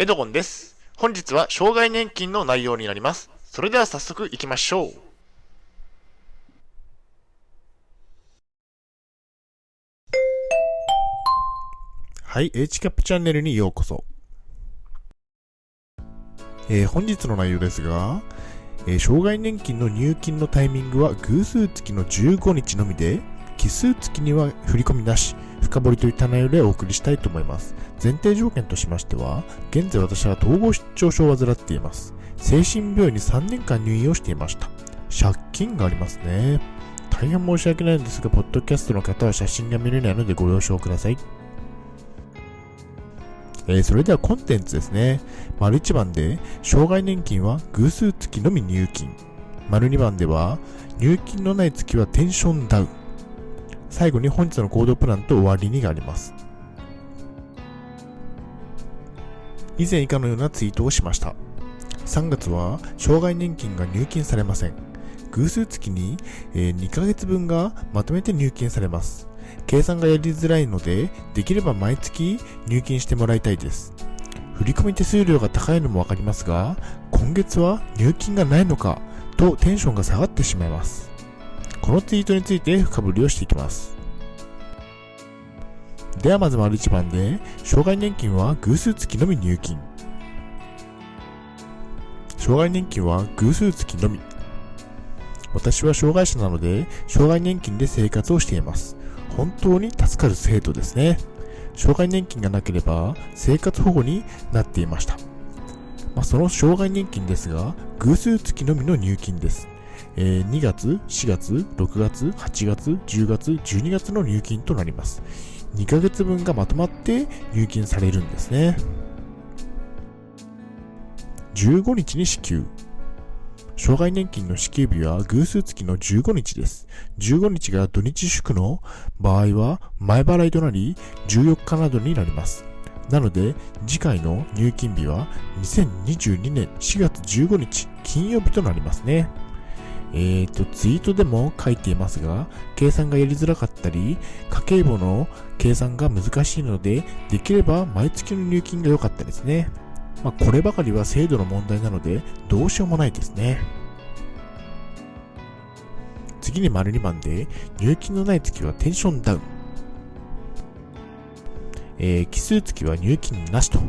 エドゴンです。本日は障害年金の内容になります。それでは早速行きましょう。はい、HCAP チャンネルにようこそ。えー本日の内容ですが、えー障害年金の入金のタイミングは偶数月の15日のみで、奇数月には振り込みなし、深掘りといった内容でお送りしたいと思います。前提条件としましては、現在私は統合失調症を患っています。精神病院に3年間入院をしていました。借金がありますね。大変申し訳ないんですが、ポッドキャストの方は写真が見れないのでご了承ください。えーそれではコンテンツですね。丸1番で、障害年金は偶数月のみ入金。丸2番では、入金のない月はテンションダウン。最後に本日の行動プランと終わりにがあります。以前以下のようなツイートをしました。3月は、障害年金が入金されません。偶数月に、え2ヶ月分がまとめて入金されます。計算がやりづらいので、できれば毎月入金してもらいたいです。振込手数料が高いのもわかりますが、今月は入金がないのかとテンションが下がってしまいます。このツイートについて深掘りをしていきます。ではまず丸1番で、障害年金は偶数月のみ入金。障害年金は偶数月のみ。私は障害者なので、障害年金で生活をしています。本当に助かる制度ですね。障害年金がなければ生活保護になっていました。まあ、その障害年金ですが、偶数月のみの入金です。えー2月、4月、6月、8月、10月、12月の入金となります。2ヶ月分がまとまって入金されるんですね。15日に支給。障害年金の支給日は偶数月の15日です。15日が土日祝の場合は前払いとなり14日などになります。なので次回の入金日は2022年4月15日金曜日となりますね。えーと、ツイートでも書いていますが、計算がやりづらかったり、家計簿の計算が難しいので、できれば毎月の入金が良かったですね。まあ、こればかりは制度の問題なので、どうしようもないですね。次に丸2番で、入金のない月はテンションダウン。えー、奇数月は入金なしと。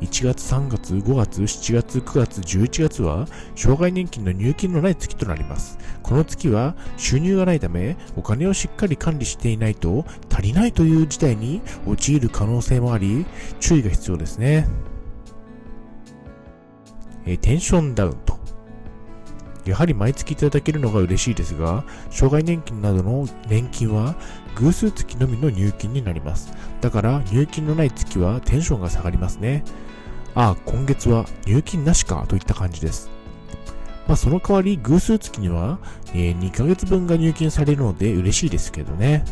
1月、3月、5月、7月、9月、11月は、障害年金の入金のない月となります。この月は、収入がないため、お金をしっかり管理していないと、足りないという事態に陥る可能性もあり、注意が必要ですね。えテンションダウン。やはり毎月いただけるのが嬉しいですが、障害年金などの年金は偶数月のみの入金になります。だから入金のない月はテンションが下がりますね。ああ、今月は入金なしかといった感じです。まあその代わり偶数月には、え2ヶ月分が入金されるので嬉しいですけどね。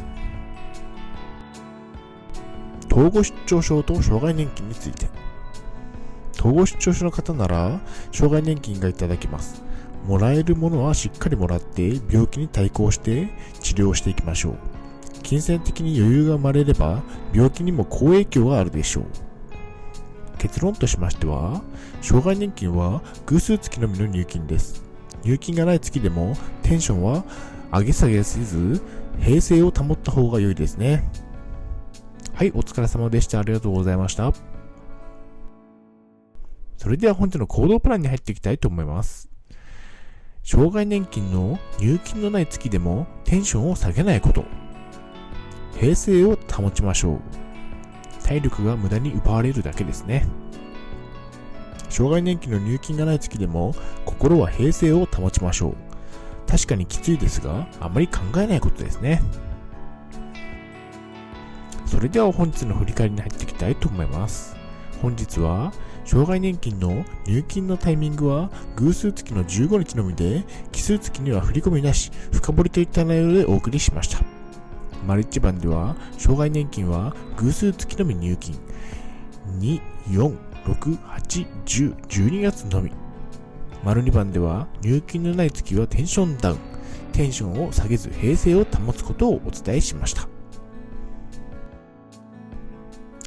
統合失調症と障害年金について。統合失調症の方なら、障害年金がいただけます。もらえるものはしっかりもらって、病気に対抗して治療していきましょう。金銭的に余裕が生まれれば、病気にも好影響があるでしょう。結論としましては、障害年金は偶数月のみの入金です。入金がない月でも、テンションは上げ下げせず、平静を保った方が良いですね。はい、お疲れ様でした。ありがとうございました。それでは本日の行動プランに入っていきたいと思います。障害年金の入金のない月でもテンションを下げないこと。平静を保ちましょう。体力が無駄に奪われるだけですね。障害年金の入金がない月でも心は平静を保ちましょう。確かにきついですが、あまり考えないことですね。それでは本日の振り返りに入っていきたいと思います。本日は、障害年金の入金のタイミングは偶数月の15日のみで、奇数月には振り込みなし、深掘りといった内容でお送りしました。丸一番では、障害年金は偶数月のみ入金。2、4、6、8、10、12月のみ。丸2番では、入金のない月はテンションダウン。テンションを下げず平静を保つことをお伝えしました。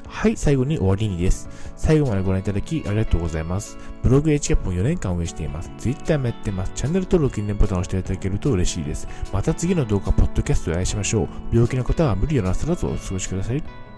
はい、最後に終わりにです。最後までご覧いただきありがとうございます。ブログ H キャップも4年間運営しています。Twitter もやってます。チャンネル登録、記念ボタンを押していただけると嬉しいです。また次の動画、ポッドキャストでお会いしましょう。病気の方は無理をなさらずお過ごしください。